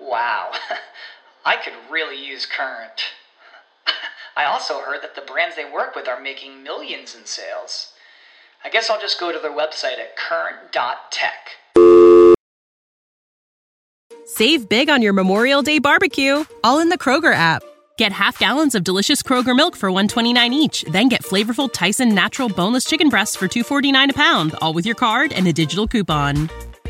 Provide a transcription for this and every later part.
Wow, I could really use Current. I also heard that the brands they work with are making millions in sales. I guess I'll just go to their website at current.tech. Save big on your Memorial Day barbecue, all in the Kroger app. Get half gallons of delicious Kroger milk for 129 each, then get flavorful Tyson natural boneless chicken breasts for 249 a pound, all with your card and a digital coupon.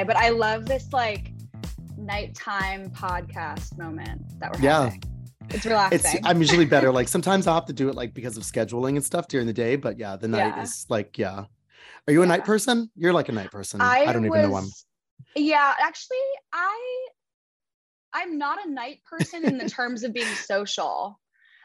It's been a day, but I love this like nighttime podcast moment that we're having. Yeah. having. It's relaxing. It's I'm usually better. Like sometimes I'll have to do it like because of scheduling and stuff during the day. But yeah, the night Yeah. is like, yeah. Are you a night person? You're like a night person. I, don't even know. I'm Yeah, actually, I I'm not a night person in the terms of being social.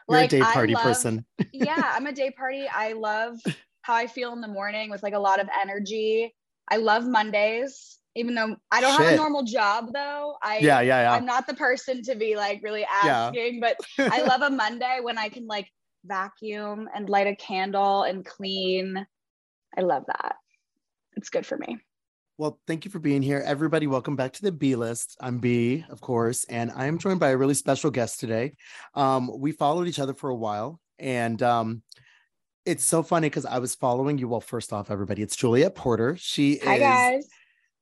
You're like a day I party love- person. yeah, I'm a day party. I love how I feel in the morning with like a lot of energy. I love Mondays, even though I don't have a normal job though. I Yeah, yeah, yeah. I'm not the person to be like really Yeah. asking, but I love a Monday when I can like vacuum and light a candle and clean. I love that. It's good for me. Well, thank you for being here. Everybody, welcome back to the B list. I'm B, of course, and I am joined by a really special guest today. Um, we followed each other for a while, and um, it's so funny because I was following you. Well, first off, everybody, it's Juliette Porter. She Hi is guys.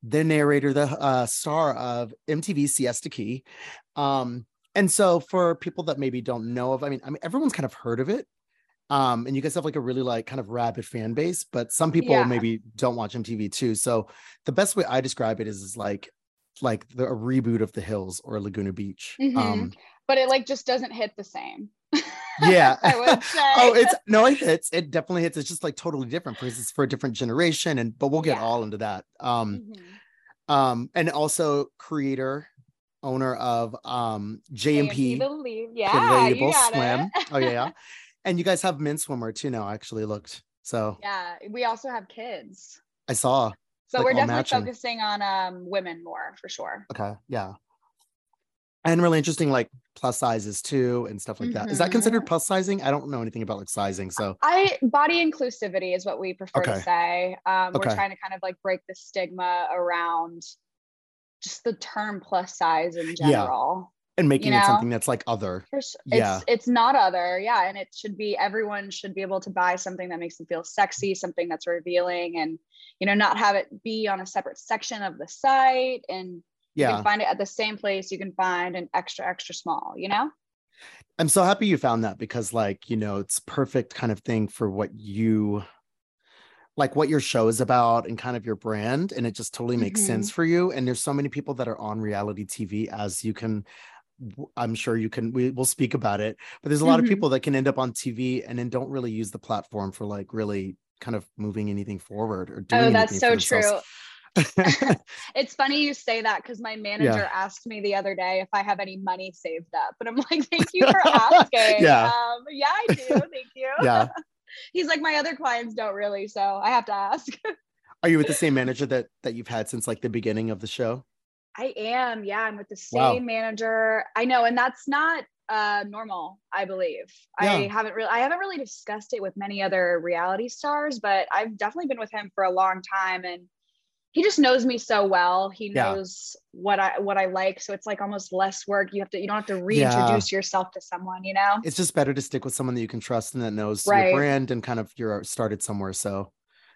The narrator, the uh, star of MTV Siesta Key. Um, and so for people that maybe don't know of, I mean, I mean, everyone's kind of heard of it. Um, and you guys have like a really like kind of rabid fan base, but some people Yeah. maybe don't watch MTV too. So the best way I describe it is, is like like the a reboot of The Hills or Laguna Beach. Mhm. Um, But it like just doesn't hit the same. Yeah. I would say. oh, it's no, it hits. It definitely hits. It's just like totally different because it's for a different generation, and but we'll get Yeah. all into that. Um, Mhm. um, and also creator, owner of um JMP Believe. Yeah, you got Swim. it. Oh yeah, yeah. And you guys have men's swimwear too now. I actually looked, so yeah, we also have kids. I saw. So Like we're definitely matching. focusing on um women more for sure. Okay, yeah. And really interesting, like plus sizes too, and stuff like that. Is that considered plus sizing? I don't know anything about like sizing, so I body inclusivity is what we prefer to say. Um, Okay. We're trying to kind of like break the stigma around just the term plus size in general. and making You it something that's like other. There's- Yeah. It's it's not other, yeah, and it should be everyone should be able to buy something that makes them feel sexy, something that's revealing, and you know not have it be on a separate section of the site, and you Yeah, can find it at the same place you can find an extra extra small. You know, I'm so happy you found that because, like, you know, it's perfect kind of thing for what you like, what your show is about, and kind of your brand, and it just totally makes Mhm. sense for you. And there's so many people that are on reality TV, as you can. I'm sure you can. We will speak about it, but there's a lot Mhm. of people that can end up on TV and then don't really use the platform for like really kind of moving anything forward or doing. oh, that's so true. It's funny you say that because my manager asked me the other day if I have any money saved up, and I'm like, "Thank you for asking." Yeah. um, yeah, I do. Thank you. yeah. He's like, my other clients don't really, so I have to ask. Are you with the same manager that that you've had since like the beginning of the show? I am. Yeah, I'm with the same Wow. manager. I know, and that's not uh normal, I believe. I haven't really I haven't really discussed it with many other reality stars, but I've definitely been with him for a long time and he just knows me so well. He Yeah. knows what I what I like. So it's like almost less work. You have to you don't have to Yeah. reintroduce yourself to someone, you know? It's just better to stick with someone that you can trust and that knows Right. your brand and kind of you're started somewhere. So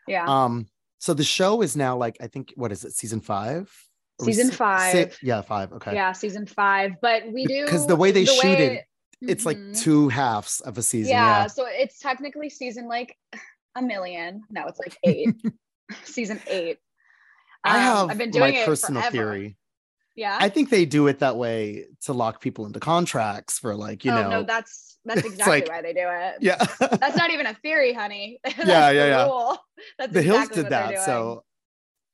Yeah. um So the show is now like I think what is it, season five? Season five. si- yeah, five. Okay. Yeah, season five. But we do Because the way they shoot it, It's like Mhm. two halves of a season. yeah, Yeah. so it's technically season like a million. No, it's like eight. season eight. I Um, have I've been doing my personal forever. theory. Yeah. I think they do it that way to lock people into contracts for like, you oh know. no, that's that's exactly like- why they do it. yeah. That's not even a theory, honey. Yeah, yeah, the yeah. rule. That's the Hills exactly did what that. So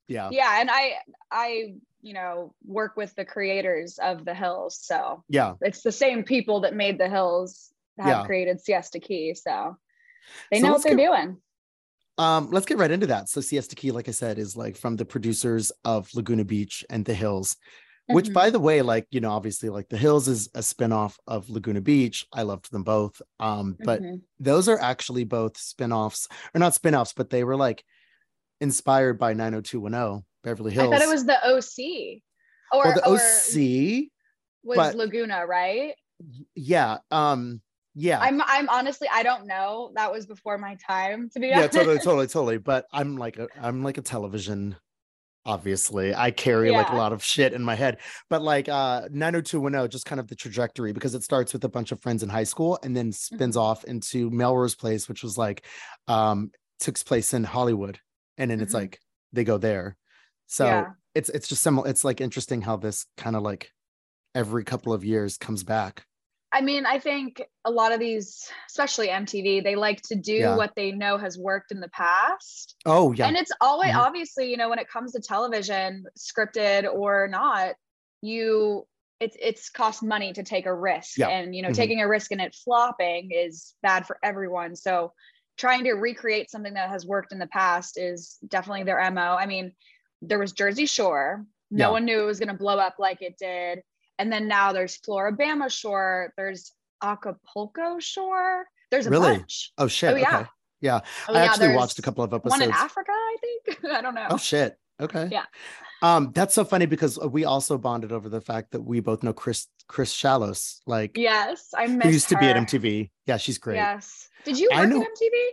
yeah. yeah, and I I you know work with the creators of the Hills, so Yeah. it's the same people that made the Hills have Yeah. created Siesta Key, so they So know what they're get- doing. Um, let's get right into that. So Siesta Key, like I said, is like from the producers of Laguna Beach and The Hills, which Mhm. by the way, like, you know, obviously like The Hills is a spinoff of Laguna Beach. I loved them both. Um, but Mhm. those are actually both spinoffs, or not spinoffs, but they were like inspired by 90210 Beverly Hills. I thought it was the OC, or, or the or OC. was but- Laguna, right? Yeah. Um, yeah. I'm I'm honestly I don't know. That was before my time to be yeah, honest. totally, totally, totally. But I'm like a I'm like a television. Obviously, I carry like a lot of shit in my head. But like uh 90210, just kind of the trajectory because it starts with a bunch of friends in high school and then spins Mhm. off into Melrose Place, which was like um takes place in Hollywood. And then it's Mhm. like they go there. So Yeah. it's it's just similar. It's like interesting how this kind of like every couple of years comes back. I mean, I think a lot of these, especially MTV, they like to do Yeah. what they know has worked in the past. Oh yeah. And it's always Mhm. obviously, you know, when it comes to television, scripted or not, you it's it's cost money to take a risk. Yeah. And you know, Mhm. taking a risk and it flopping is bad for everyone. So trying to recreate something that has worked in the past is definitely their MO. I mean, there was Jersey Shore. No Yeah. one knew it was gonna blow up like it did. And then now there's Floribama Shore, there's Acapulco Shore. There's a Really? bunch. oh shit. oh, yeah. Okay. Yeah. Oh, I yeah, actually watched a couple of episodes. One in Africa, I think. I don't know. Oh shit. Okay. Yeah. Um, that's so funny because we also bonded over the fact that we both know Chris Chris Shallows, like Yes, I miss who used to be at. MTV. Yeah, she's great. Yes. Did you I work know- at MTV?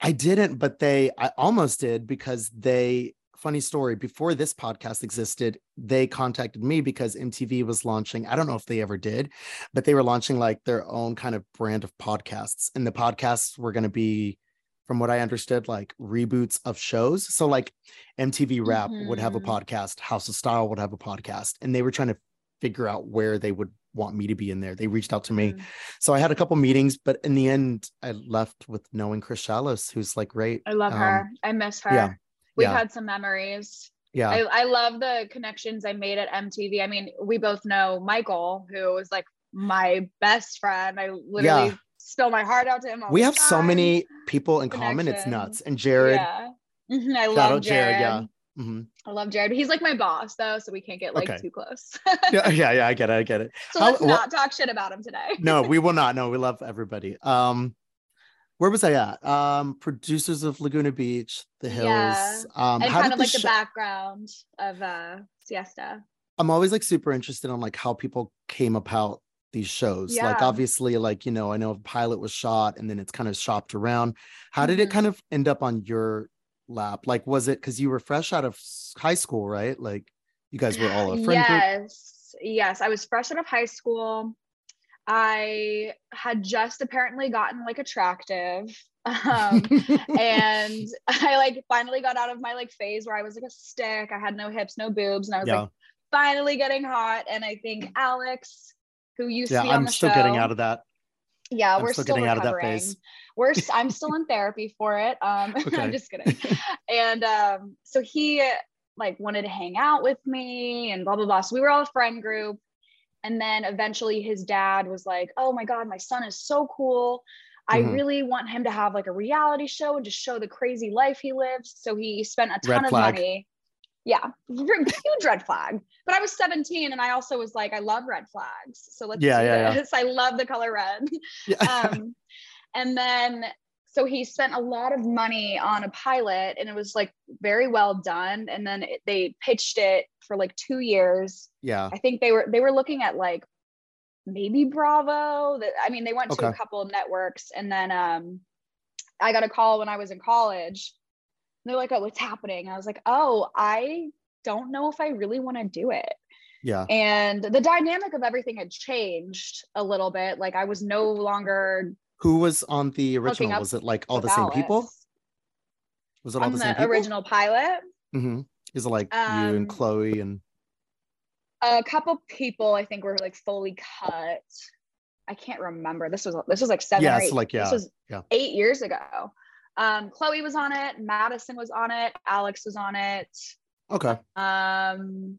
I didn't, but they I almost did because they funny story before this podcast existed they contacted me because mtv was launching i don't know if they ever did but they were launching like their own kind of brand of podcasts and the podcasts were going to be from what i understood like reboots of shows so like mtv rap would have a Mhm. podcast house of style would have a podcast and they were trying to figure out where they would want me to be in there they reached out to me Mm. so i had a couple meetings but in the end i left with knowing chris shallows who's like great I love Um, her. I miss her. yeah, We've yeah. had some memories. yeah I, I love the connections I made at MTV. I mean, we both know Michael, who was like my best friend. I literally Yeah. spill my heart out to him. All we have so many people in common it's nuts and jared Yeah. Mhm, I love Jared, Jared. yeah. mhm. I love Jared. He's like my boss though, so we can't get like Okay. too close. yeah yeah yeah i get it i get it so How- let's not talk shit about him today. no we will not no we love everybody um where was i at um producers of laguna beach the hills Yeah. um and kind of the like the background of uh Siesta. i'm always like super interested in like how people came about these shows Yeah. like obviously like you know i know a pilot was shot and then it's kind of shopped around how did it Mhm. kind of end up on your lap like was it because you were fresh out of high school right like you guys were all a friend group yes yes i was fresh out of high school i had just apparently gotten like attractive um and i like finally got out of my like phase where i was like a stick i had no hips no boobs and i was yeah like finally getting hot and i think alex who used yeah to be on i'm the still show, getting out of that yeah I'm we're still still, getting out of that recovering. phase. we're I'm still in therapy for it um Okay. i'm just kidding and um so he like wanted to hang out with me and blah blah blah so we were all a friend group and then eventually his dad was like oh my god my son is so cool. I Mhm. really want him to have like a reality show and just show the crazy life he lives. So he spent a Red ton of flag. money. Yeah huge red flag. But i was 17 and i also was like i love red flags. So let's Yeah, do yeah, yeah. this. I love the color red. Yeah. Um, and then so he spent a lot of money on a pilot and it was like very well done and then it, they pitched it for like two years yeah i think they were they were looking at like maybe bravo that i mean they went to a couple of networks and then um i got a call when i was in college they're like, oh, what's happening? I was like, oh, I don't know if I really want to do it. Yeah. And the dynamic of everything had changed a little bit. Like I was no longer Who was on the original? Was it like all the same people? Was it all on the the, same people? original pilot. Mm-hmm. Is it like you and Um, Chloe and A couple people I think were like fully cut. I can't remember. This was this was like seven Yeah, eight. like, yeah, This was yeah. eight years ago. Um, Chloe was on it. Madison was on it. Alex was on it. okay. Um,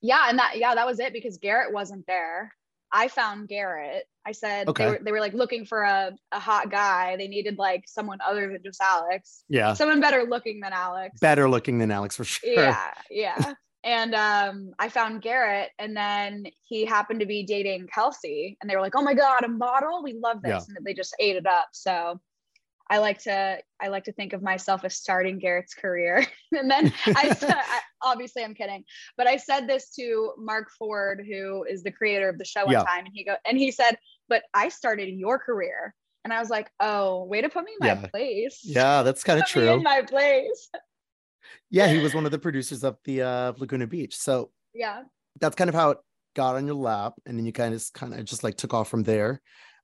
yeah, and that yeah, that was it because Garrett wasn't there. I found Garrett. I said Okay. they were they were like looking for a, a hot guy. They needed like someone other than just Alex. Yeah. Someone better looking than Alex. Better looking than Alex for sure. Yeah, yeah. and um I found Garrett and then he happened to be dating Kelsey and they were like, "Oh my god, a model. We love this." Yeah. And they just ate it up. So I like to I like to think of myself as starting Garrett's career. and then I said I, obviously I'm kidding, but I said this to Mark Ford who is the creator of the show one Yeah. time and he go and he said, "But I started your career." And I was like, "Oh, way to put me in my place." Yeah, that's kind of true. in my place. Yeah, he was one of the producers of the uh Laguna Beach. So Yeah. that's kind of how it got on your lap. And then you kind of kind of just like took off from there.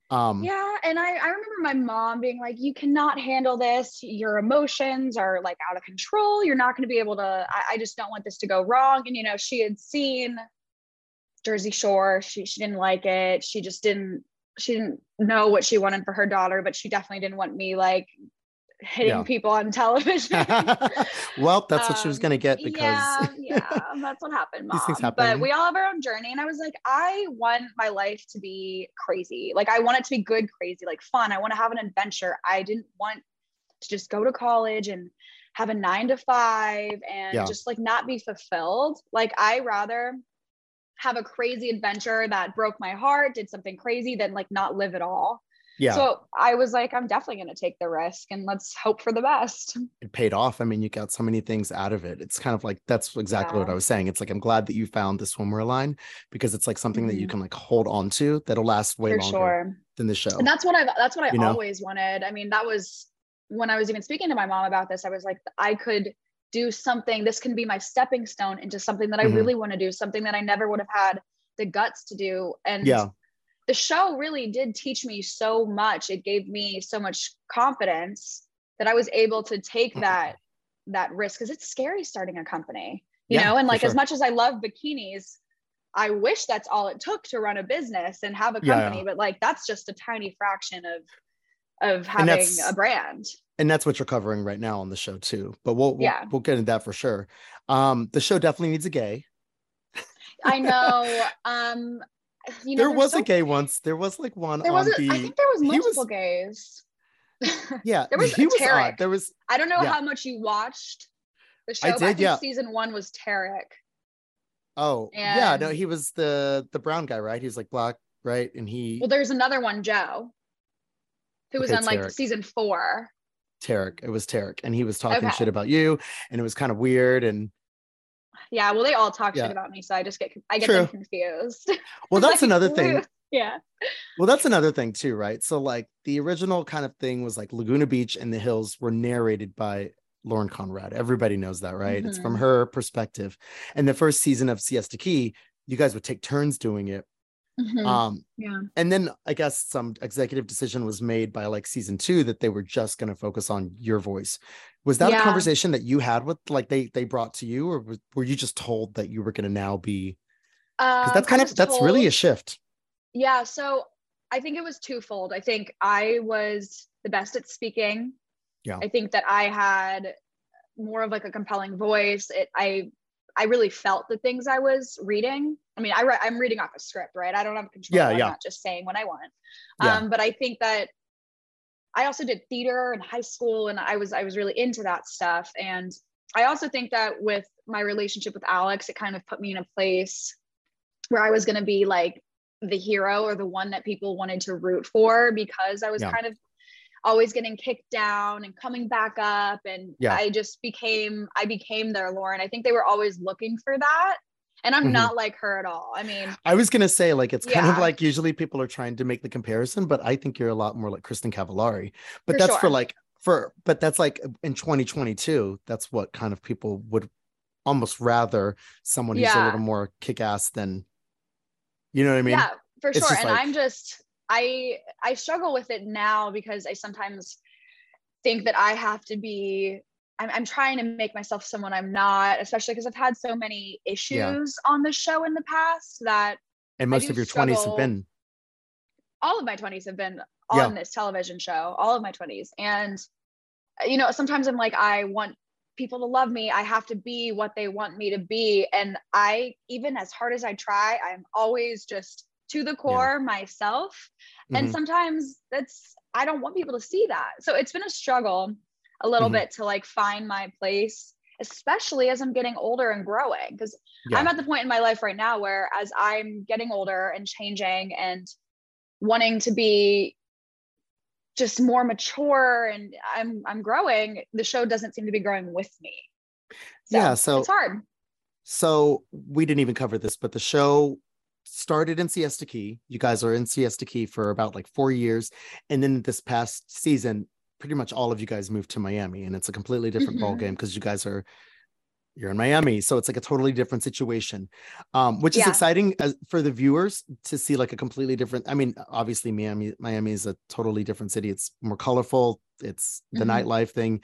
Um Yeah, and I, I remember my mom being like, "You cannot handle this. Your emotions are like out of control. You're not going to be able to. I, I just don't want this to go wrong." And you know, she had seen Jersey Shore. She she didn't like it. She just didn't. She didn't know what she wanted for her daughter, but she definitely didn't want me like hitting Yeah. people on television. well, that's what she was Um, gonna get because yeah, yeah, that's what happened. These things Mom. But we all have our own journey, and I was like, I want my life to be crazy. Like I want it to be good, crazy, like fun. I want to have an adventure. I didn't want to just go to college and have a nine to five and Yeah. just like not be fulfilled. Like I rather have a crazy adventure that broke my heart, did something crazy, than like not live at all. Yeah, So I was like, I'm definitely going to take the risk and let's hope for the best. it paid off. I mean, you got so many things out of it. It's kind of like that's exactly what I was saying. It's like I'm glad that you found the swimwear line because it's like something that you Mhm. can like hold on to that'll last way For longer sure. than the show. and that's what I've, that's what i You know? always wanted i mean that was when i was even speaking to my mom about this i was like i could do something this can be my stepping stone into something that i Mhm. really want to do something that i never would have had the guts to do and Yeah. The show really did teach me so much it gave me so much confidence that i was able to take that that risk because it's scary starting a company you Yeah, know and like as much as i love bikinis I wish that's all it took to run a business and have a Yeah, company, but like that's just a tiny fraction of of having a brand. and that's what you're covering right now on the show too. But we'll we'll, Yeah. we'll get into that for sure. Um, the show definitely needs a gay. I know. Um, you know, there was so- a gay once. There was like one There on was. A, the I think there was he was- multiple gays. yeah. there was he was odd. Tarek. There was I don't know Yeah. how much you watched the show. I did, think yeah. Season one was Tarek. oh yeah no he was the the brown guy right. He's like black right and he Well, there's another one, Joe, who was Okay, on like Tarek. season four. Tarek. It was Tarek and he was talking Okay. shit about you and it was kind of weird and Yeah, well, they all talk Yeah. shit about me, so I just get I get True. confused. well that's Like, another thing. Yeah. Well, that's another thing too, right? So like the original kind of thing was like Laguna Beach and the Hills were narrated by Lauren Conrad. Everybody knows that, right? It's from Mhm. her perspective. And the first season of Siesta Key, you guys would take turns doing it. Mhm. Um, yeah. and then I guess some executive decision was made by like season two that they were just going to focus on your voice. Was that a conversation that you had with like they they brought to you, or was, were you just told that you were going to now be? Because Um, that's kind of that's really a shift. Yeah, so I think it was twofold. I think I was the best at speaking. Yeah. I think that I had more of like a compelling voice. It I I really felt the things I was reading. I mean, I re- I'm reading off a script, right? I don't have control. Yeah, I'm yeah. not just saying what I want. Yeah. Um, but I think that I also did theater in high school and I was I was really into that stuff. And I also think that with my relationship with Alex, it kind of put me in a place where I was going to be like the hero or the one that people wanted to root for because I was Yeah. kind of always getting kicked down and coming back up and Yeah. I just became I became their Lauren. I think they were always looking for that. And I'm Mhm. not like her at all. I mean, I was gonna say like it's kind of like usually people are trying to make the comparison, but I think you're a lot more like Kristin Cavallari. But For that's for like for but that's like in 2022 that's what kind of people would almost rather someone who's a little more kick-ass than you know what i mean yeah, for it's sure. And like- I'm just I I struggle with it now because I sometimes think that I have to be I'm, I'm trying to make myself someone I'm not, especially because I've had so many issues on the show in the past that and most of your 20s have been all of my 20s have been on Yeah. this television show, all of my 20s. And, uh, you know, sometimes I'm like, I want people to love me. I have to be what they want me to be. And I, even as hard as I try, I'm always just to the core myself. And Mhm. sometimes that's, I don't want people to see that. So it's been a struggle a little Mhm. bit to like find my place, especially as I'm getting older and growing. Because yeah. I'm at the point in my life right now where as I'm getting older and changing and wanting to be just more mature and I'm I'm growing, the show doesn't seem to be growing with me. Yeah, so- it's hard. So we didn't even cover this, but the show started in Siesta Key. You guys are in Siesta Key for about like four years. And then this past season, pretty much all of you guys moved to Miami. And it's a completely different ball Mhm. game because you guys are you're in Miami. So it's like a totally different situation. Um, which is exciting as, for the viewers to see like a completely different. I mean, obviously Miami, Miami is a totally different city. It's more colorful, it's the Mhm. nightlife thing.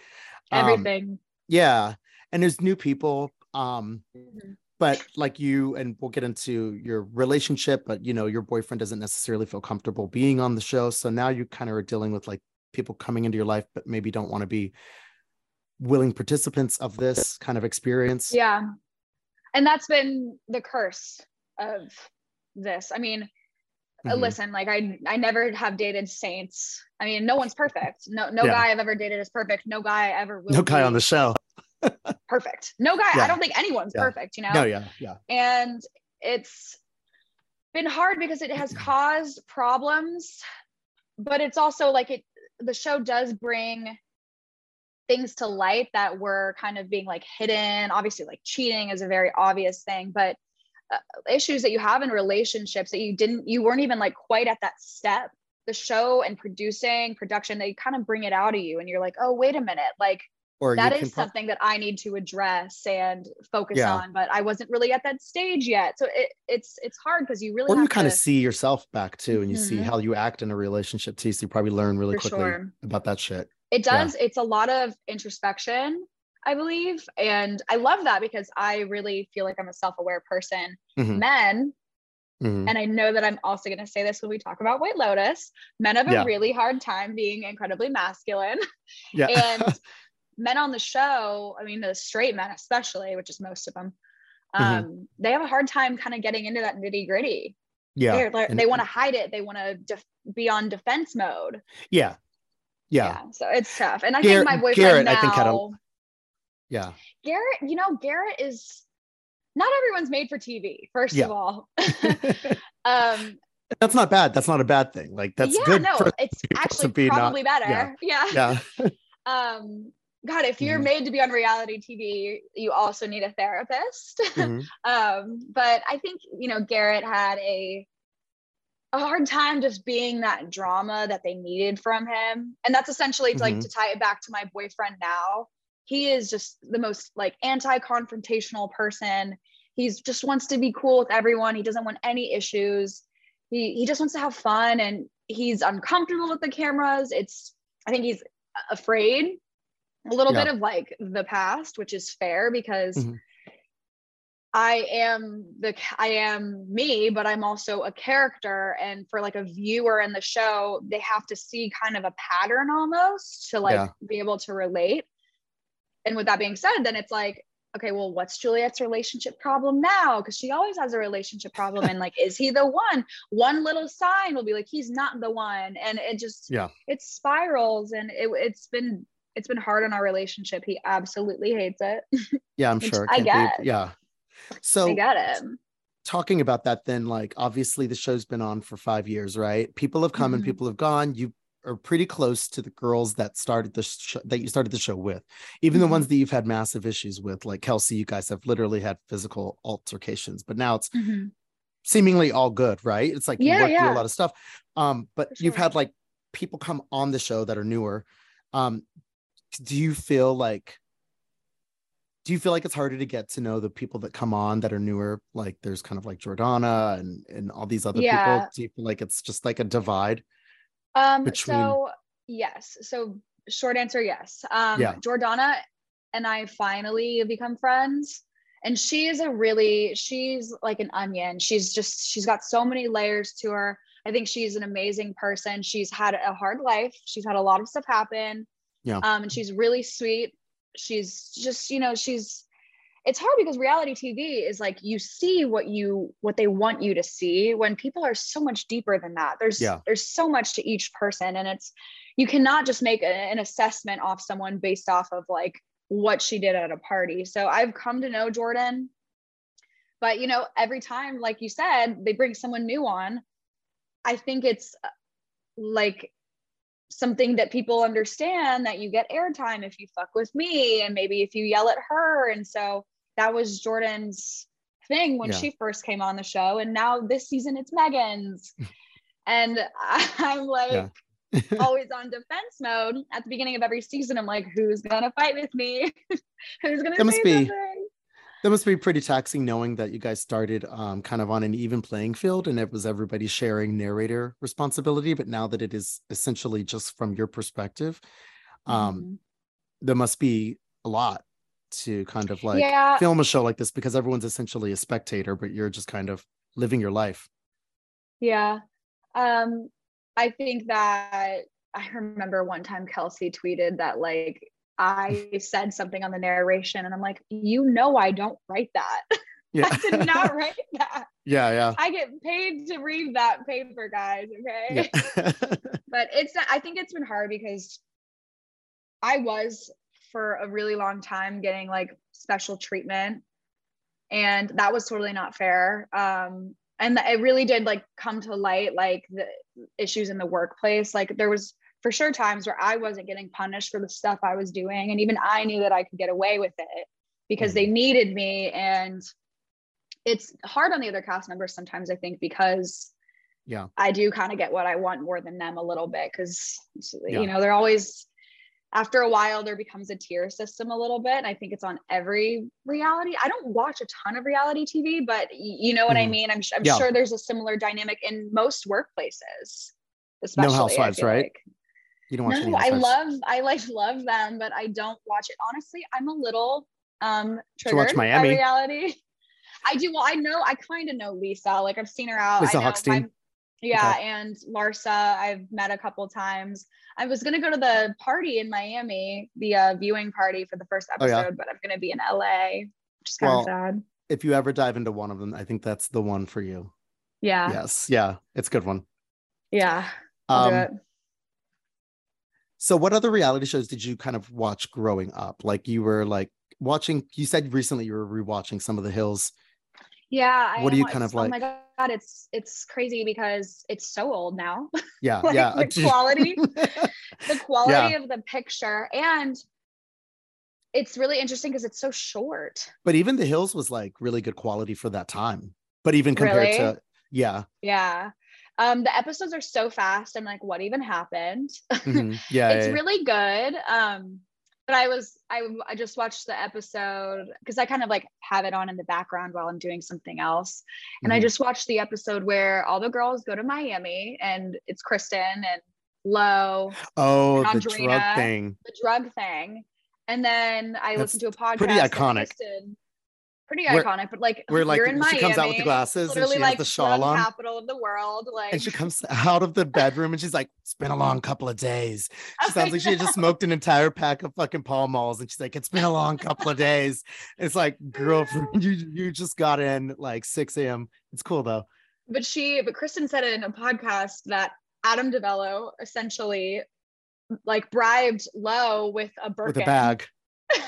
Um, Everything. yeah. And there's new people. Um, Mhm. but like you and we'll get into your relationship but you know your boyfriend doesn't necessarily feel comfortable being on the show so now you kind of are dealing with like people coming into your life but maybe don't want to be willing participants of this kind of experience Yeah. And that's been the curse of this. I mean, uh, Mhm. listen, like I I never have dated saints. I mean, no one's perfect. No no Yeah. guy I've ever dated is perfect. No guy I ever will no guy on the show perfect. No guy, Yeah. I don't think anyone's Yeah. perfect, you know? no yeah yeah and it's been hard because it has caused problems but it's also like it the show does bring things to light that were kind of being like hidden. Obviously like cheating is a very obvious thing but uh, issues that you have in relationships that you didn't you weren't even like quite at that step. The show and producing production they kind of bring it out of you and you're like oh wait a minute. Like or that is pro- something that I need to address and focus Yeah. on, but I wasn't really at that stage yet. So it, it's it's hard because you really or you kind of to, see yourself back too and you see Mhm. how you act in a relationship too so you probably learn really For quickly sure. about that shit it yeah. does. It's a lot of introspection, I believe, and I love that because I really feel like I'm a self-aware person. Mhm. Men, Mhm. and I know that I'm also going to say this when we talk about White Lotus. Men have a really hard time being incredibly masculine. yeah and men on the show i mean the straight men especially which is most of them um Mhm. they have a hard time kind of getting into that nitty gritty. Yeah and- they want to hide it. They want to def- be on defense mode. Yeah. Yeah. So it's tough. And i Garrett- think my boyfriend Garrett, now I think, had a- yeah. Garrett you know garrett is not everyone's made for tv first Yeah. of all. Um that's not bad. That's not a bad thing. Like that's yeah good no it's actually be not- probably better. Yeah. Yeah. Um god if you're Mhm. made to be on reality tv you also need a therapist. Mhm. um but i think you know garrett had a a hard time just being that drama that they needed from him. And that's essentially to, like to tie it back to my boyfriend now he is just the most like anti-confrontational person. He's just wants to be cool with everyone. He doesn't want any issues. He he just wants to have fun and he's uncomfortable with the cameras. It's i think he's afraid a little Yeah. bit of like the past which is fair because Mhm. I am the I am me, but I'm also a character. And for like a viewer in the show, they have to see kind of a pattern almost to like Yeah. be able to relate. And with that being said, then it's like, okay, well, what's Juliette's relationship problem now? Because she always has a relationship problem. And like, is he the one? One little sign will be like, he's not the one. And it just Yeah. it spirals and it, it's been it's been hard on our relationship. He absolutely hates it. yeah i'm sure I get. yeah so I get it. talking about that then like obviously the show's been on for five years right people have come and Mhm. people have gone you are pretty close to the girls that started the show that you started the show with even the Mhm. ones that you've had massive issues with like kelsey you guys have literally had physical altercations but now it's Mhm. seemingly all good right it's like you Yeah, through a lot of stuff um but For you've had like people come on the show that are newer um do you feel like do you feel like it's harder to get to know the people that come on that are newer like there's kind of like jordana and and all these other Yeah. people do you feel like it's just like a divide Um, between- so yes. So short answer, yes. Um, Yeah. Jordana and I finally become friends. And she is a really, she's like an onion. She's just, she's got so many layers to her. I think she's an amazing person. She's had a hard life. She's had a lot of stuff happen. Yeah. Um, and she's really sweet. She's just, you know, she's it's hard because reality TV is like you see what you what they want you to see when people are so much deeper than that. There's Yeah. there's so much to each person and it's you cannot just make a- an assessment off someone based off of like what she did at a party. So I've come to know Jordan but you know every time like you said they bring someone new on I think it's uh, like something that people understand that you get airtime if you fuck with me and maybe if you yell at her. And so that was jordan's thing when Yeah. she first came on the show. And now this season it's megan's. And i'm like Yeah. always on defense mode at the beginning of every season. I'm like who's gonna fight with me? Who's gonna That must be- something that must be pretty taxing knowing that you guys started um, kind of on an even playing field and it was everybody sharing narrator responsibility but now that it is essentially just from your perspective um, Mhm. there must be a lot to kind of like yeah film a show like this because everyone's essentially a spectator but you're just kind of living your life Yeah. Um, I think that I remember one time Kelsey tweeted that like I said something on the narration and I'm like, you know I don't write that. yeah I did not write that. yeah yeah I get paid to read that paper, guys. Okay. yeah But it's I think it's been hard because I was for a really long time getting like special treatment and that was totally not fair. Um and it really did like come to light like the issues in the workplace. Like there was for sure times where I wasn't getting punished for the stuff I was doing and even I knew that I could get away with it because they needed me and it's hard on the other cast members sometimes I think because Yeah. I do kind of get what I want more than them a little bit because Yeah. you know they're always after a while there becomes a tier system a little bit. And I think it's on every reality. I don't watch a ton of reality TV, but you know what I Mhm. mean. I'm, I'm Yeah. sure there's a similar dynamic in most workplaces. Especially, I Housewives, right? like. You don't watch No, I love I like love them, but I don't watch it. Honestly, I'm a little um you watch triggered by reality. I do well, I know I kind of know Lisa. Like I've seen her out. Lisa Hochstein? yeah, Okay. and Larsa, I've met a couple times. I was gonna go to the party in Miami, the uh, viewing party for the first Oh, yeah? episode, but I'm gonna be in LA, which is kind Well, of sad. if you ever dive into one of them i think that's the one for you Yeah, yes yeah it's a good one yeah, I'll do um it. So what other reality shows did you kind of watch growing up like you were like watching you said recently you were rewatching some of the hills Yeah. I what do am you kind of like? Oh my god, it's it's crazy because it's so old now. yeah Like, yeah the quality the quality of the picture and it's really interesting because it's so short but even the hills was like really good quality for that time but even compared Really? to yeah yeah um the episodes are so fast i'm like what even happened mhm, yeah it's yeah, really good um but i was i i just watched the episode because i kind of like have it on in the background while i'm doing something else and i Mhm. just watched the episode where all the girls go to miami and it's kristin and Lo, oh and the drug thing the drug thing. And then I That's listened to a podcast. pretty iconic. Kristin- pretty Where- iconic, but like where like you're in she comes out with the glasses and she has like the shawl on capital of the world. Like and she comes out of the bedroom and she's like, it's been a long couple of days. She sounds like she had just smoked an entire pack of fucking Pall Malls and she's like, it's been a long couple of days. It's like, girlfriend, you you just got in like 6 a.m. It's cool though. but she but Kristin said it in a podcast that Adam DiVello essentially like bribed Lo with a Birkin. With a bag.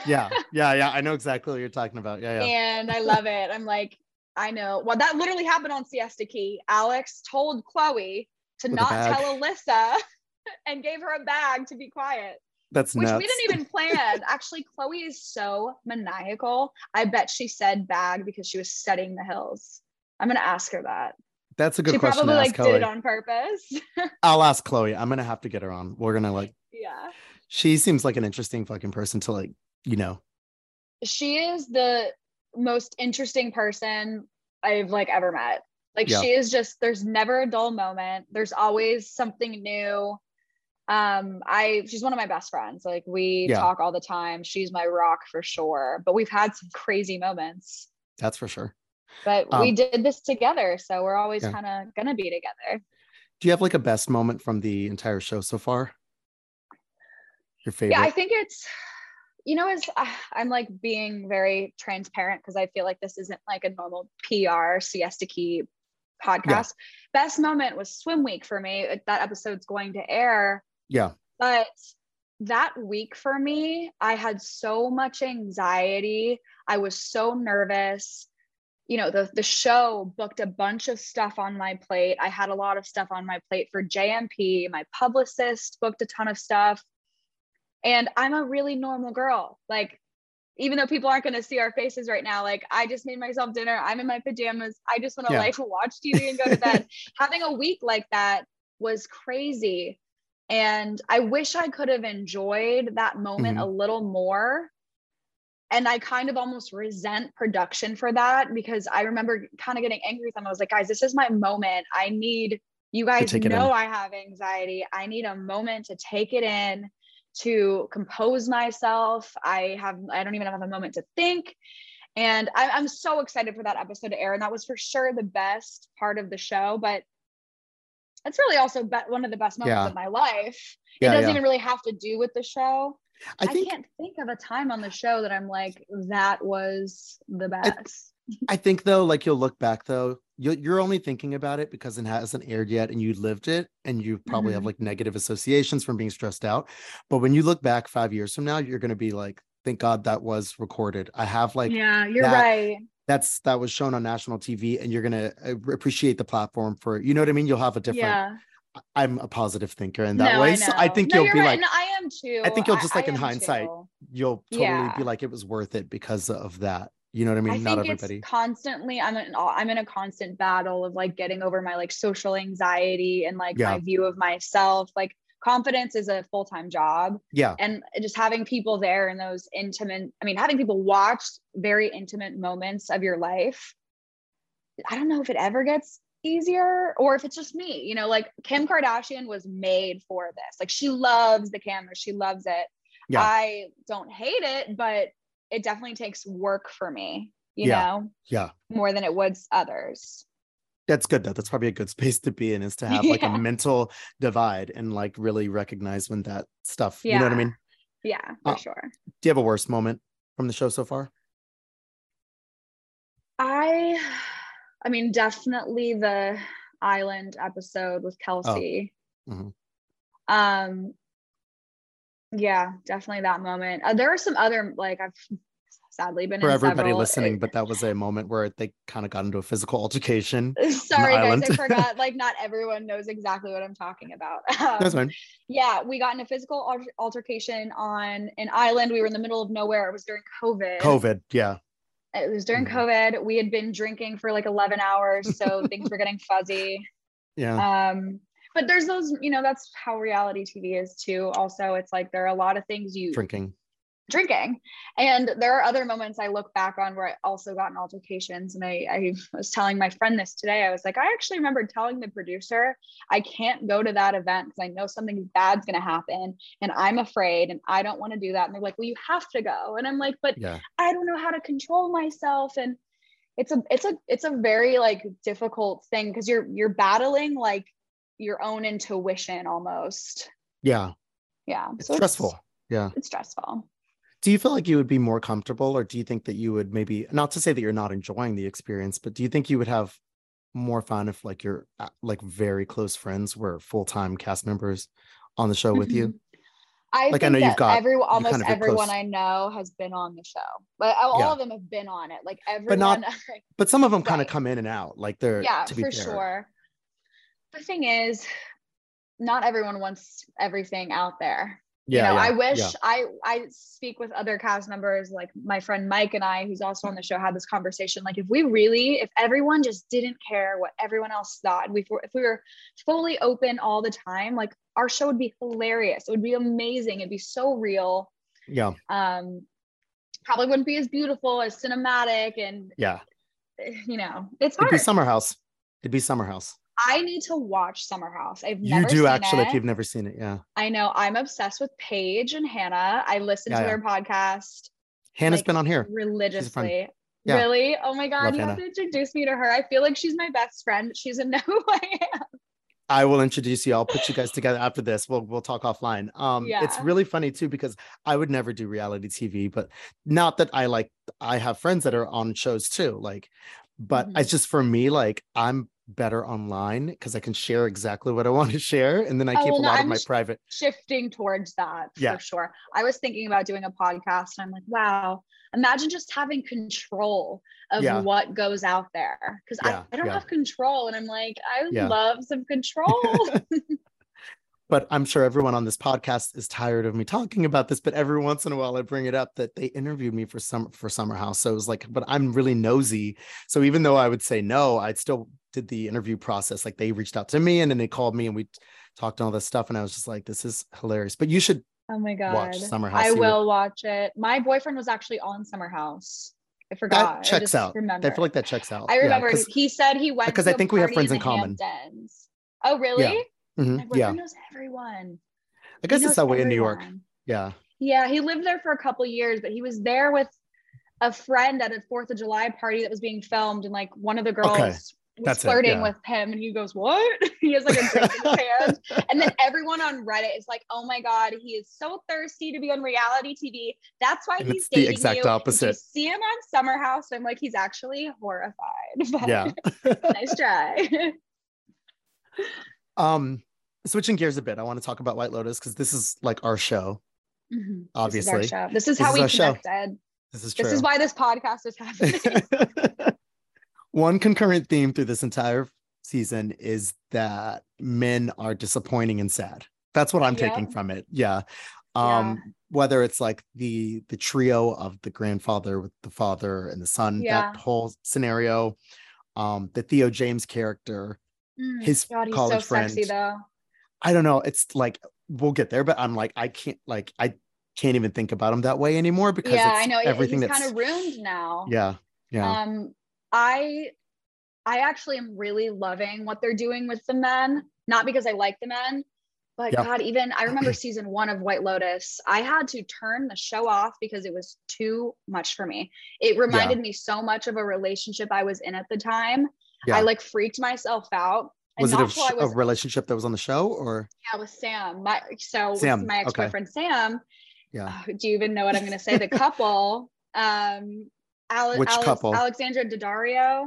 Yeah, yeah, yeah. I know exactly what you're talking about. Yeah, yeah. And I love it. I'm like, I know. Well, that literally happened on Siesta Key. Alex told Chloe to With not tell Alyssa and gave her a bag to be quiet. That's which nuts. we didn't even plan. Actually, Chloe is so maniacal. I bet she said bag because she was studying the hills. I'm gonna ask her that. That's a good she question probably to ask like Chloe. did it on purpose. I'll ask Chloe. I'm gonna have to get her on. We're gonna like yeah. She seems like an interesting fucking person to like, you know. She is the most interesting person I've like ever met. Like Yeah. she is just there's never a dull moment. There's always something new. Um I she's one of my best friends. Like we Yeah. talk all the time. She's my rock for sure. But we've had some crazy moments. That's for sure. But Um, we did this together, so we're always Yeah. kind of going to be together. Do you have like a best moment from the entire show so far? Your favorite? Yeah, I think it's, you know, as uh, I'm like being very transparent because I feel like this isn't like a normal PR siesta key podcast. Best moment was swim week for me. That episode's going to air, yeah. but that week for me, I had so much anxiety. I was so nervous. You know, the the show booked a bunch of stuff on my plate. I had a lot of stuff on my plate for JMP. My publicist booked a ton of stuff. And I'm a really normal girl. Like, even though people aren't going to see our faces right now, like, I just made myself dinner. I'm in my pajamas. I just want to Yeah. like watch TV and go to bed. Having a week like that was crazy. And I wish I could have enjoyed that moment Mhm. a little more. And I kind of almost resent production for that because I remember kind of getting angry with them. I was like, guys, this is my moment. I need you guys know. I have anxiety. I need a moment to take it in, to compose myself. I have, I don't even have a moment to think. And I, I'm so excited for that episode to air. And that was for sure the best part of the show. But it's really also be- one of the best moments Yeah. of my life. Yeah, it doesn't yeah. even really have to do with the show. I I, can't think of a time on the show that I'm like, that was the best. I think though, like you'll look back though, you're, you're only thinking about it because it hasn't aired yet and you lived it and you probably have Mhm. like negative associations from being stressed out. But when you look back five years from now, you're going to be like, thank God that was recorded. I have like, yeah, you're that- right. that's that was shown on national TV and you're going to appreciate the platform for, you know what I mean? You'll have a different, Yeah. I'm a positive thinker in that no, way. I So I think no, you'll be right. like, and I am too. I think you'll just, like, in hindsight, too. you'll totally Yeah. be like, it was worth it because of that. You know what I mean? I Not think everybody. it's constantly I'm in I'm in a constant battle of like getting over my like social anxiety and like Yeah. my view of myself. Like confidence is a full-time job Yeah. and just having people there in those intimate I mean having people watch very intimate moments of your life. I don't know if it ever gets easier or if it's just me. You know, like Kim Kardashian was made for this. Like she loves the camera, she loves it. Yeah. I don't hate it, but it definitely takes work for me, you Yeah. know, Yeah. more than it would others. that's good though that's probably a good space to be in is to have like a mental divide and like really recognize when that stuff yeah. you know what i mean Yeah, for Uh, sure. do you have a worst moment from the show so far I I mean definitely the island episode with Kelsey. Mhm. Um yeah, definitely that moment. Uh, there are some other like I've sadly been for everybody several- listening but that was a moment where they kind of got into a physical altercation Sorry guys, island. I forgot. Like not everyone knows exactly what I'm talking about. Um, that's fine yeah, we got in a physical alter- altercation on an island. We were in the middle of nowhere. It was during COVID. covid yeah It was during Mhm. COVID. We had been drinking for like 11 hours, so things were getting fuzzy. yeah Um, but there's those, you know, that's how reality TV is too. Also, it's like there are a lot of things you drinking drinking, and there are other moments I look back on where I also got in altercations. And I, I was telling my friend this today. I was like, I actually remember telling the producer I can't go to that event because I know something bad's gonna happen, and I'm afraid, and I don't want to do that. And they're like, Well, you have to go, and I'm like, But yeah I don't know how to control myself and it's a it's a it's a very like difficult thing because you're you're battling like your own intuition almost. yeah Yeah. it's so stressful yeah It's, stressful. do you feel like you would be more comfortable or do you think that you would maybe not to say that you're not enjoying the experience but do you think you would have more fun if like your uh, like very close friends were full-time cast members on the show with you. I Like, I know you've got- everyone you almost kind of everyone. I know has been on the show. But all Yeah. of them have been on it. Like everyone not but some of them kind of come in and out like they're yeah, to be for fair. sure. The thing is, not everyone wants everything out there. Yeah, you know, yeah, I wish yeah. I I speak with other cast members like my friend Mike and I, who's also on the show, had this conversation. Like, if we really, if everyone just didn't care what everyone else thought, we if we were fully open all the time, like our show would be hilarious. It would be amazing. It'd be so real. yeah, Um, probably wouldn't be as beautiful as cinematic, and yeah. you know, it's hard. It'd be Summer House. It'd be Summer House. I need to watch Summer House. I've never seen it. You do actually, it. if you've never seen it. Yeah. I know I'm obsessed with Paige and Hannah. I listen Yeah, to yeah. their podcast Hannah's Like, been on here. religiously. Yeah. Really? Oh my god, Love you have to introduce me to her. I feel like she's my best friend. She's She doesn't know who I am. I will introduce you. I'll put you guys together after this. We'll we'll talk offline. Um, it's really funny too because I would never do reality TV, but not that I like. I have friends that are on shows too, like, but Mhm. it's just for me. Like, I'm better online because I can share exactly what I want to share, and then I Oh, keep well, a lot of I'm my sh- private. Shifting towards that Yeah. for sure. I was thinking about doing a podcast and I'm like, wow, imagine just having control of Yeah. what goes out there. Because Yeah, I, I don't have control. And I'm like, I love some control. but I'm sure everyone on this podcast is tired of me talking about this. But every once in a while, I bring it up that they interviewed me for some for Summer House. So it was like, but I'm really nosy. So even though I would say no, I'd still did the interview process. Like they reached out to me and then they called me and we talked all this stuff. And I was just like, this is hilarious. But you should oh my God. watch Summer House. I You would- will watch it. My boyfriend was actually on Summer House. I forgot. I checks just out. Remember. I feel like that checks out. I Yeah, he said he went because I think we have friends in the common. Hamptons. Oh, really? mhm, My yeah, knows everyone. I guess it's that way in New York. Yeah. Yeah, he lived there for a couple years, but he was there with a friend at a Fourth of July party that was being filmed, and like one of the girls Okay, was that's it, flirting yeah. with him, and he goes, "What?" he has like a drink in his hand, and then everyone on Reddit is like, "Oh my god, he is so thirsty to be on reality TV. That's why And he's the dating exact you. Did you opposite. see him on Summer House?" I'm like, he's actually horrified. But Yeah. nice try. um, switching gears a bit, I want to talk about White Lotus because this is like our show. Mhm. Obviously. this is, show. This is This how is we our show. This is true. This is why this podcast is happening. One concurrent theme through this entire season is that men are disappointing and sad. That's what I'm taking from it. Yeah. Um, whether it's like the the trio of the grandfather with the father and the son, Yeah. that whole scenario. Um, the Theo James character, Mm, his God, he's college so sexy friend. though. I don't know. It's like we'll get there, but I'm like, I can't like I can't even think about him that way anymore because Yeah, I know. everything he's that's kind of ruined now. yeah, yeah. Um, I I actually am really loving what they're doing with the men. Not because I like the men, but Yeah. God, even I remember season one of White Lotus. I had to turn the show off because it was too much for me. It reminded me so much of a relationship I was in at the time. Yeah. I like freaked myself out. And was it a, not till I sh- a relationship that was on the show or yeah, with Sam. My so with Sam, my ex-boyfriend Sam. yeah? uh, do you even know what I'm going to say? The couple, um, Ale- Which Alex- couple? Alexandra Daddario,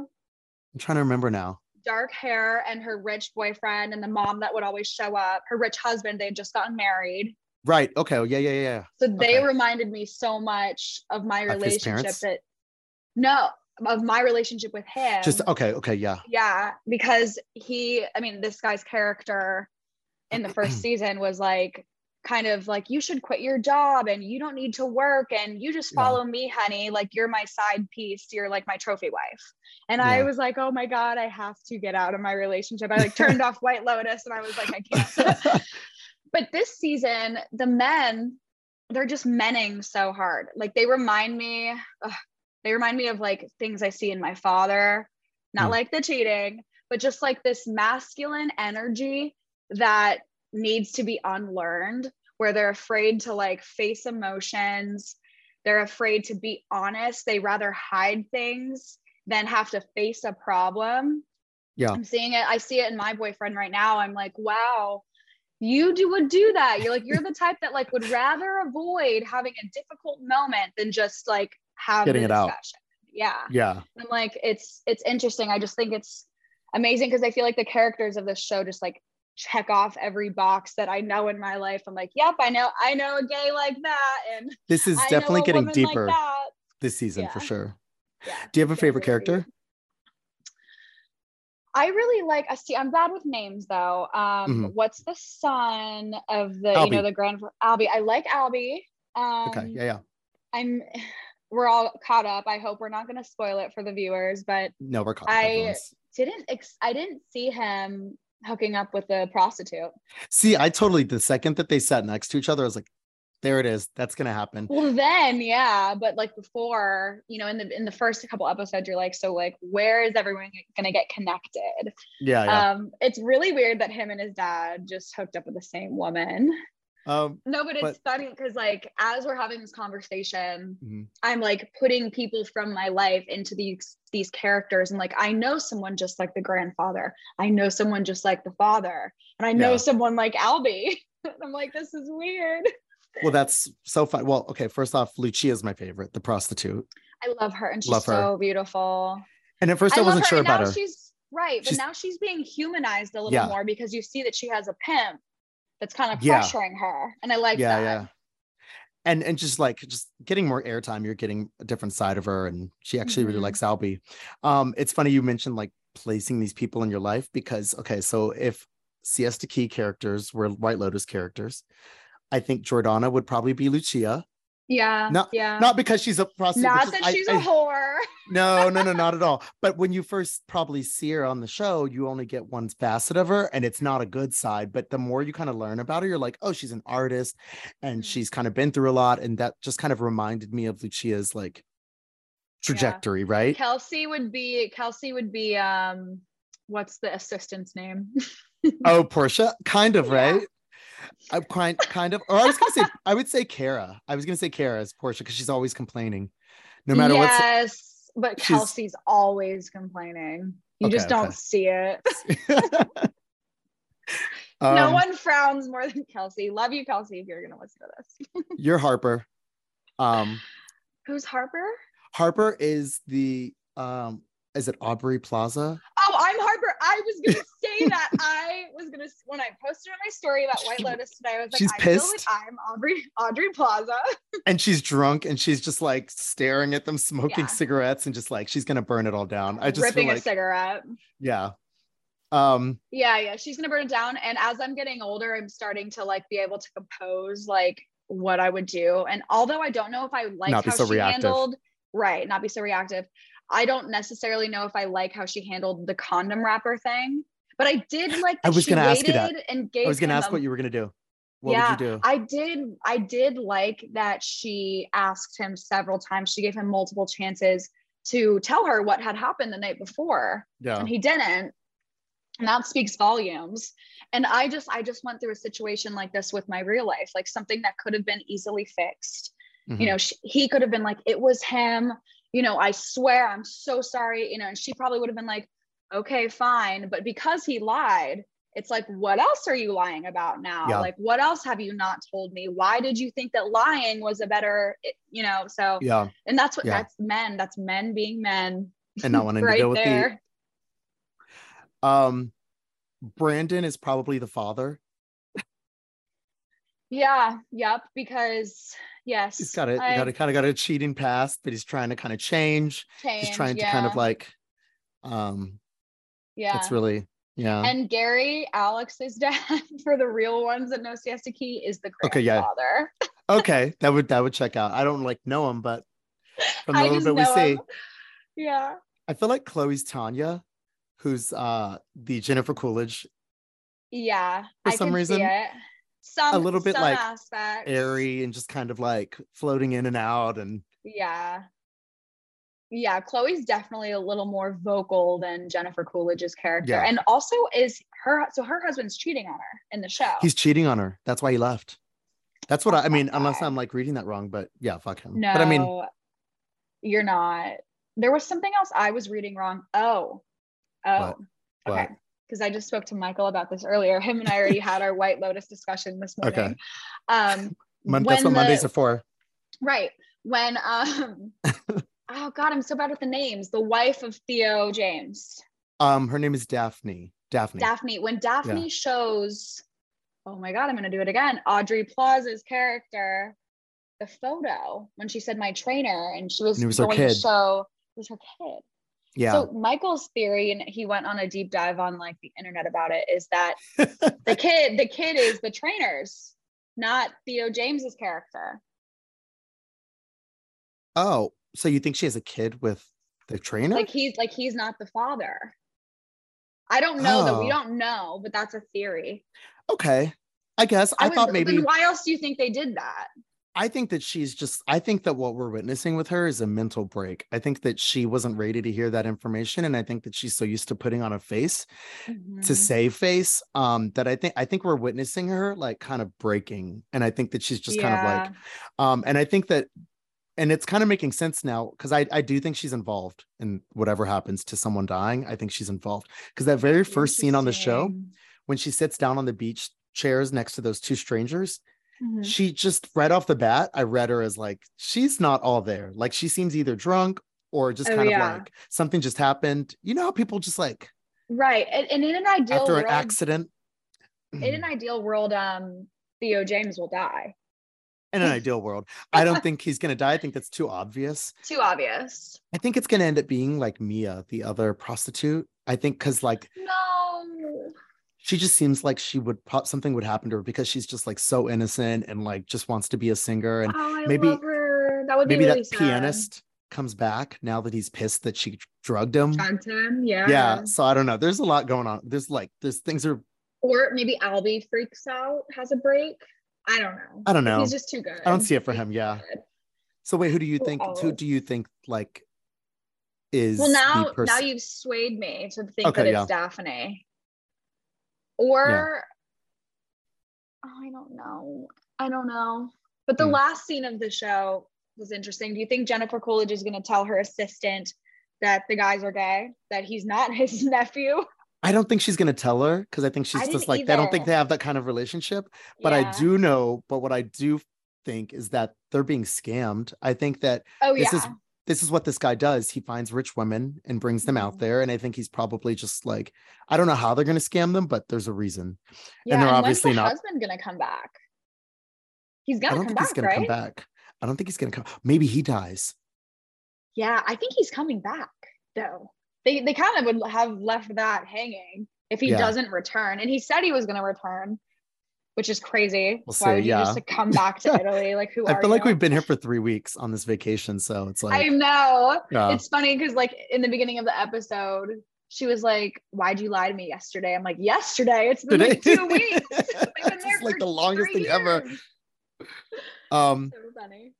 I'm trying to remember now. dark hair, and her rich boyfriend, and the mom that would always show up. Her rich husband. They had just gotten married, Right. Okay. Oh, yeah. Yeah. Yeah. so they Okay. reminded me so much of my Of relationship that no of my relationship with him. Just okay. Okay. Yeah. yeah, because he, I mean, this guy's character in the first season was like kind of like you should quit your job and you don't need to work and you just Yeah. follow me honey. Like you're my side piece. You're like my trophy wife. And i was like oh my god i have to get out of my relationship. I like turned off white lotus and i was like i can't. But this season the men they're just menning so hard. Like they remind me ugh, they remind me of like things i see in my father. Not Hmm. like the cheating but just like this masculine energy that needs to be unlearned where they're afraid to like face emotions they're afraid to be honest they rather hide things than have to face a problem Yeah. i'm seeing it i see it in my boyfriend right now i'm like wow you do would do that you're like you're the type that like would rather avoid having a difficult moment than just like have Getting it out. yeah Yeah. and like it's it's interesting i just think it's amazing because i feel like the characters of this show just like check off every box that i know in my life i'm like yep i know i know a gay like that and This is I definitely getting deeper like this season for sure. Yeah, Do you have a favorite character? I really like. I see. I'm bad with names though. Um, Mhm. what's the son of the you know the grand Albie? I like Albie. Um, Okay, yeah, yeah. I'm. We're all caught up. I hope we're not going to spoil it for the viewers, but No, we're caught. I- everyone's- didn't ex- I didn't see him hooking up with the prostitute. See, I totally the second that they sat next to each other, I was like, there it is. That's gonna happen. Well, then yeah, but like before, you know, in the in the first couple episodes, you're like, so like, where is everyone going to get connected? Yeah, yeah. Um, it's really weird that him and his dad just hooked up with the same woman. Um, No, but it's But- funny because like as we're having this conversation, mhm. I'm like putting people from my life into these these characters and like I know someone just like the grandfather. I know someone just like the father. And I know Yeah. someone like Albie. I'm like, this is weird. well, that's so fun. Well, okay, first off, Lucia is my favorite, the prostitute. I love her and she's Love her. so beautiful. And at first I, love wasn't her, sure about now her. She's right, but She's- now she's being humanized a little Yeah. more because you see that she has a pimp that's kind of Yeah. pressuring her. And I like yeah, that. yeah. And and just like just getting more airtime, you're getting a different side of her, and she actually really Mhm. likes Albie. Um, it's funny you mentioned like placing these people in your life because okay, so if Siesta Key characters were White Lotus characters, I think Jordana would probably be Lucia. Yeah. Not- yeah. Not because she's a prostitute. Not that she's I- a whore. no, no, no, not at all. But when you first probably see her on the show, you only get one facet of her, and it's not a good side. But the more you kind of learn about her, you're like, oh, she's an artist, and Mhm. she's kind of been through a lot, and that just kind of reminded me of Lucia's like trajectory, right? Kelsey would be Kelsey would be um what's the assistant's name? Oh, Portia, kind of, Yeah. right? I'm kind, kind of, or I was gonna say, I would say Cara. I was gonna say Cara as Portia because she's always complaining, no matter what. yes, but Kelsey's always complaining. You Okay, just don't okay. see it. no Um, one frowns more than Kelsey. Love you, Kelsey, if you're gonna listen to this. You're Harper. Um, Who's Harper? Harper is the um is it Aubrey Plaza? Oh, I'm Harper. I was gonna that. I was gonna when I posted on my story about White Lotus today. I was like, She's I feel like pissed. I'm Aubrey Audrey Plaza. And she's drunk and she's just like staring at them smoking Yeah. cigarettes and just like she's gonna burn it all down. I just ripping feel a like cigarette. yeah. Um Yeah, yeah. She's gonna burn it down. And as I'm getting older, I'm starting to like be able to compose like what I would do. And although I don't know if I like how so she reactive. handled right, not be so reactive. I don't necessarily know if I like how she handled the condom wrapper thing. But I did like I that was she gonna ask you that. and gave I was gonna ask a- what you were gonna do. What yeah, would you do? I did. I did like that she asked him several times. She gave him multiple chances to tell her what had happened the night before, yeah. and he didn't. And that speaks volumes. And I just, I just went through a situation like this with my real life, like something that could have been easily fixed. Mhm. You know, sh he could have been like, "It was him." You know, I swear, I'm so sorry. You know, and she probably would have been like, "Okay, fine." But because he lied, it's like, what else are you lying about now? Yeah. Like, what else have you not told me? Why did you think that lying was a better, you know? So, yeah. and that's what Yeah. that's men. That's men being men. And not wanting to right deal with there. the um Brandon is probably the father. Yeah. Yep. Because yes, He's got a I got a kind of got a cheating past, but he's trying to kind of change. change He's trying to kind of like um yeah. it's really yeah. And Gary, Alex's dad, for the real ones that know Siesta Key, is the Okay, yeah. grandfather. okay, that would that would check out. I don't like know him, but from the I little bit we see, him. Yeah. I feel like Chloe's Tanya, who's uh the Jennifer Coolidge, Yeah. For I some reason. Some little bit like aspects. airy and just kind of like floating in and out and Yeah. Yeah, Chloe's definitely a little more vocal than Jennifer Coolidge's character. Yeah. And also is her so her husband's cheating on her in the show. he's cheating on her. That's why he left. That's what I, I mean, that unless. I'm like reading that wrong, but yeah, fuck him. no, But I mean, you're not. There was something else I was reading wrong. Oh. Oh. What? Okay. Because I just spoke to Michael about this earlier. Him and I already had our White Lotus discussion this morning. Okay. Um, Mon- that's what Mondays are for. Right. When um oh god, I'm so bad with the names. The wife of Theo James. Um, her name is Daphne. Daphne. Daphne. When Daphne shows oh my god, I'm gonna do it again. Audrey Plaza's character, the photo when she said my trainer and she was, And was going to show it was her kid. Yeah. So Michael's theory, and he went on a deep dive on like the internet about it, is that the kid, the kid is the trainers, not Theo James's character. oh, so you think she has a kid with the trainer? Like he's like he's not the father. I don't know that we Oh. don't know, but that's a theory. okay. I guess I, was- thought maybe Then why else do you think they did that? I think that she's just I think that what we're witnessing with her is a mental break. I think that she wasn't ready to hear that information and I think that she's so used to putting on a face to Mhm. save face um that I think I think we're witnessing her like kind of breaking and I think that she's just kind of like um and I think that and it's kind of making sense now because I, I do think she's involved in whatever happens to someone dying. I think she's involved because that very first scene on the show, when she sits down on the beach chairs next to those two strangers, Mhm. she just right off the bat, I read her as like, she's not all there. Like she seems either drunk or just Oh, kind yeah. of like something just happened. You know how people just like Right. And, and in an ideal world after world, an accident. in an ideal world, um, Theo James will die. In an ideal world, I don't think he's gonna die. I think that's too obvious. Too obvious. I think it's gonna end up being like Mia, the other prostitute. I think because like No. she just seems like she would pop something would happen to her because she's just like so innocent and like just wants to be a singer and oh, maybe-. That would be maybe really that sad. pianist comes back now that he's pissed that she drugged him. Drugged him. Yeah. Yeah. So I don't know. There's a lot going on. There's like there's things are Or maybe Albie freaks out, has a break. I don't know. I don't know. He's just too good. I don't see it for him, yeah. so wait, who do you think who do you think like is Well, now person? now you've swayed me to think Okay, that yeah. it's Daphne. Or oh, I don't know. I don't know. But the Hmm. last scene of the show was interesting. Do you think Jennifer Coolidge is going to tell her assistant that the guys are gay, that he's not his nephew? I don't think she's gonna tell her because I think she's I just like I don't think they have that kind of relationship. But Yeah. I do know, but what I do think is that they're being scammed. I think that Oh this yeah. is this is what this guy does. He finds rich women and brings them out Mhm. there. And I think he's probably just like, I don't know how they're gonna scam them, but there's a reason. yeah. and they're when's obviously the not- husband going to come back? He's I going to don't come think he's back, gonna right? come back. I don't think he's gonna come. Maybe he dies. Yeah, I think he's coming back though. They they kind of would have left that hanging if he Yeah. doesn't return. And he said he was going to return, which is crazy. We'll Why see, would you yeah. just like, come back to Italy? Like who I feel like we've been here for three weeks on this vacation. So it's like I know. yeah. It's funny because like in the beginning of the episode, she was like, "Why'd you lie to me yesterday?" I'm like, "Yesterday? It's been like two weeks. It's like the longest thing ever. um So funny.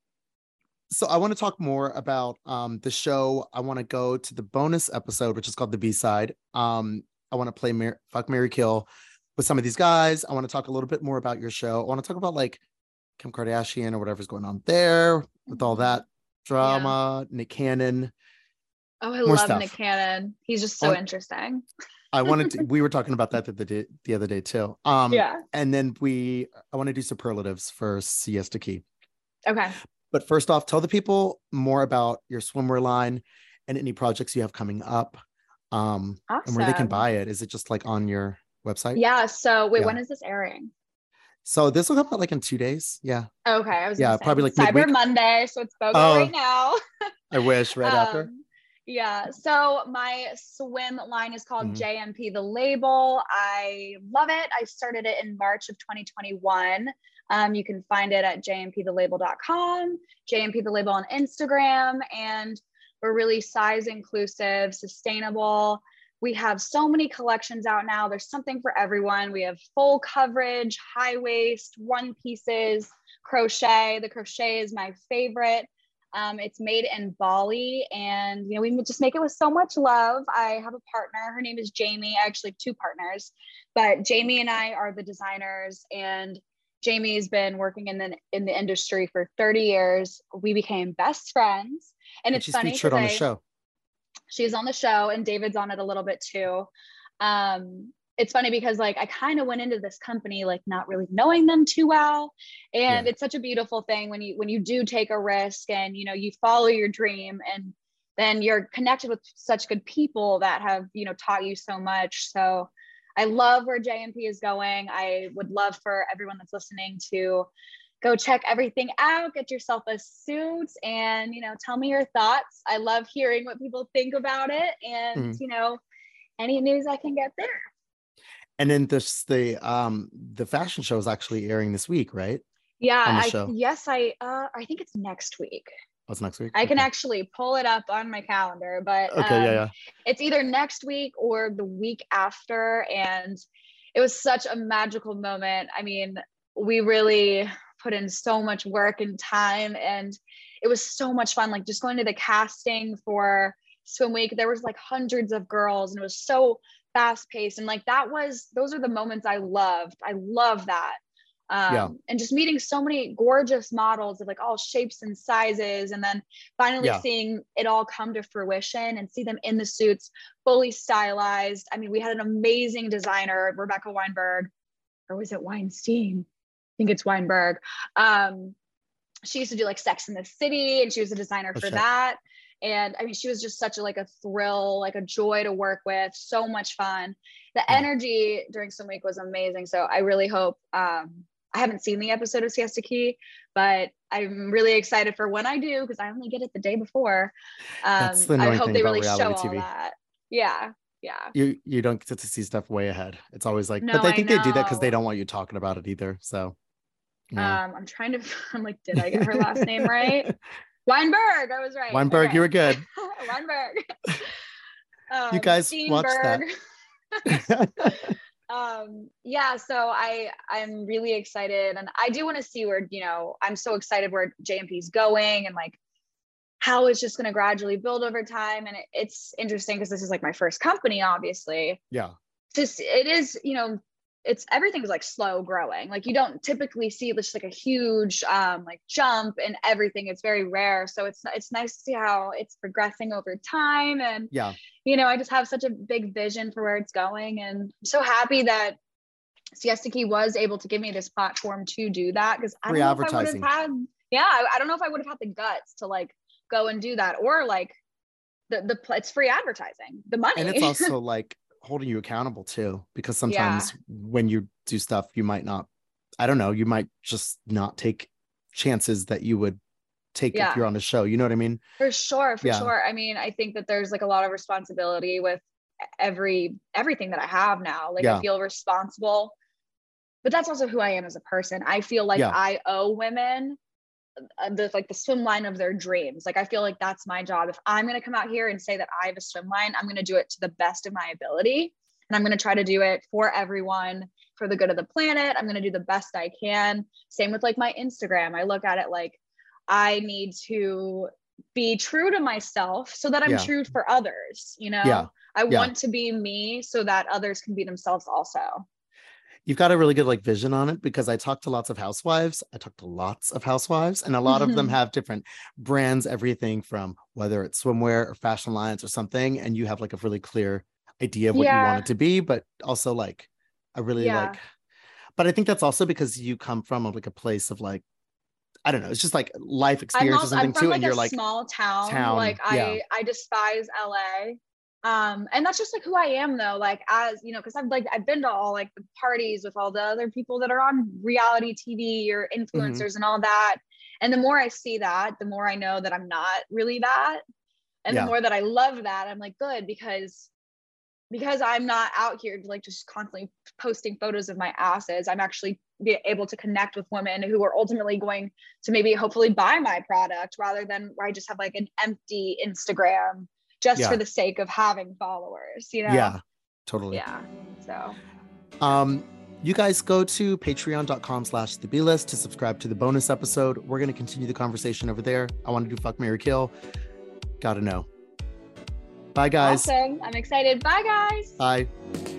So I want to talk more about um the show. I want to go to the bonus episode, which is called the B side. Um, I want to play Mar- Fuck Mary Kill with some of these guys. I want to talk a little bit more about your show. I want to talk about like Kim Kardashian or whatever's going on there with all Mhm. that drama, Nick Cannon. Oh, I More love stuff. Nick Cannon. He's just so interesting. I wanted to, we were talking about that the, the, the other day too. Um, yeah. and then we, I want to do superlatives for Siesta Key. Okay. But first off, tell the people more about your swimwear line and any projects you have coming up. Um, Awesome. and where they can buy it. Is it just like on your website? Yeah. So wait, Yeah. when is this airing? So this will come out like in two days. Yeah. Okay, I was Yeah, gonna say, probably like Cyber midweek. Monday, so it's BOGO Oh. right now. I wish right after. Yeah. So my swim line is called Mhm. JMP the label. I love it. I started it in March of 2021. Um, you can find it at jmpthelabel.com, JMP the label on Instagram, and we're really size inclusive, sustainable. We have so many collections out now. There's something for everyone. We have full coverage, high waist, one pieces, crochet. The crochet is my favorite. Um, it's made in Bali, and you know we just make it with so much love. I have a partner. Her name is Jamie. I actually have two partners, but Jamie and I are the designers, and Jamie's been working in the in the industry for 30 years. We became best friends, and, And it's she's funny featured on the show. she's on the show and david's on it a little bit too um it's funny because like i kind of went into this company like not really knowing them too well and Yeah. it's such a beautiful thing when you when you do take a risk and you know you follow your dream and then you're connected with such good people that have you know taught you so much so i love where jmp is going i would love for everyone that's listening to go check everything out, get yourself a suit, and you know, tell me your thoughts. I love hearing what people think about it, and Mhm. you know, any news I can get there. And then this the um the fashion show is actually airing this week, right? Yeah, I yes, I uh I think it's next week. What's next week? I can actually pull it up on my calendar, but Okay, um, yeah, yeah. it's either next week or the week after. And it was such a magical moment. I mean, we really put in so much work and time, and it was so much fun. Like just going to the casting for swim week, there was like hundreds of girls, and it was so fast paced. And like that was those are the moments I loved. I love that. Um, Yeah. and just meeting so many gorgeous models of like all shapes and sizes and then finally Yeah. seeing it all come to fruition and see them in the suits fully stylized i mean we had an amazing designer rebecca weinberg or was it weinstein i think it's weinberg um, she used to do like sex in the city and she was a designer Oh, for that and i mean she was just such a like a thrill like a joy to work with so much fun the energy during swim week was amazing so i really hope um, I haven't seen the episode of Siesta Key, but I'm really excited for when I do because I only get it the day before. Um, That's the I hope thing they about really show all TV. that. Yeah, yeah. You you don't get to see stuff way ahead. It's always like, No, but I I think they do that because they don't want you talking about it either. So yeah. Um, I'm trying to. I'm like, did I get her last name right? Weinberg. I was right. Weinberg, Okay. you were good. Weinberg. Um, You guys watch that. Um yeah so i i'm really excited and i do want to see where you know i'm so excited where jmp is going and like how it's just going to gradually build over time and it, it's interesting because this is like my first company obviously yeah. just it is you know it's everything's like slow growing like you don't typically see just like a huge um like jump in everything it's very rare so it's it's nice to see how it's progressing over time and Yeah. you know, I just have such a big vision for where it's going. And I'm so happy that Siesta Key was able to give me this platform to do that because I don't know if I would have had, yeah, I, I don't know if I would have had the guts to like go and do that or like the, the, it's free advertising, the money. And it's also like holding you accountable too, because sometimes when you do stuff, you might not, I don't know, you might just not take chances that you would take Yeah. if you're on a show. You know what I mean? for sure for Yeah. sure i mean i think that there's like a lot of responsibility with every everything that i have now like Yeah. i feel responsible but that's also who i am as a person i feel like Yeah. i owe women Uh, the like the swim line of their dreams. Like i feel like that's my job. If i'm going to come out here and say that i have a swim line i'm going to do it to the best of my ability and i'm going to try to do it for everyone for the good of the planet. I'm going to do the best i can. Same with like my instagram. I look at it like i need to be true to myself so that i'm Yeah. true for others you know? Yeah. i Yeah. want to be me so that others can be themselves also You've got a really good like vision on it because I talk to lots of housewives. I talk to lots of housewives, and a lot of them Mhm. have different brands, everything from whether it's swimwear or fashion lines or something. And you have like a really clear idea of what you want it to be, but also like I really Yeah. like but I think that's also because you come from like a place of like I don't know, it's just like life experience or also, something I'm from too. like and you're a like, small town. town, Like yeah. I, I despise LA. Um, and that's just like who I am though. Like as you know, because I've like I've been to all like the parties with all the other people that are on reality TV or Mm-hmm. influencers and all that. And the more I see that, the more I know that I'm not really that. And Yeah. the more that I love that, I'm like good because because I'm not out here like just constantly posting photos of my asses. I'm actually be able to connect with women who are ultimately going to maybe hopefully buy my product rather than where I just have like an empty Instagram just Yeah. for the sake of having followers, you know? yeah, totally. Yeah. So Um, you guys go to patreon.com slash the B list to subscribe to the bonus episode. We're going to continue the conversation over there. I want to do fuck Mary Kill. Gotta know. Bye, guys. awesome. I'm excited. Bye guys. Bye.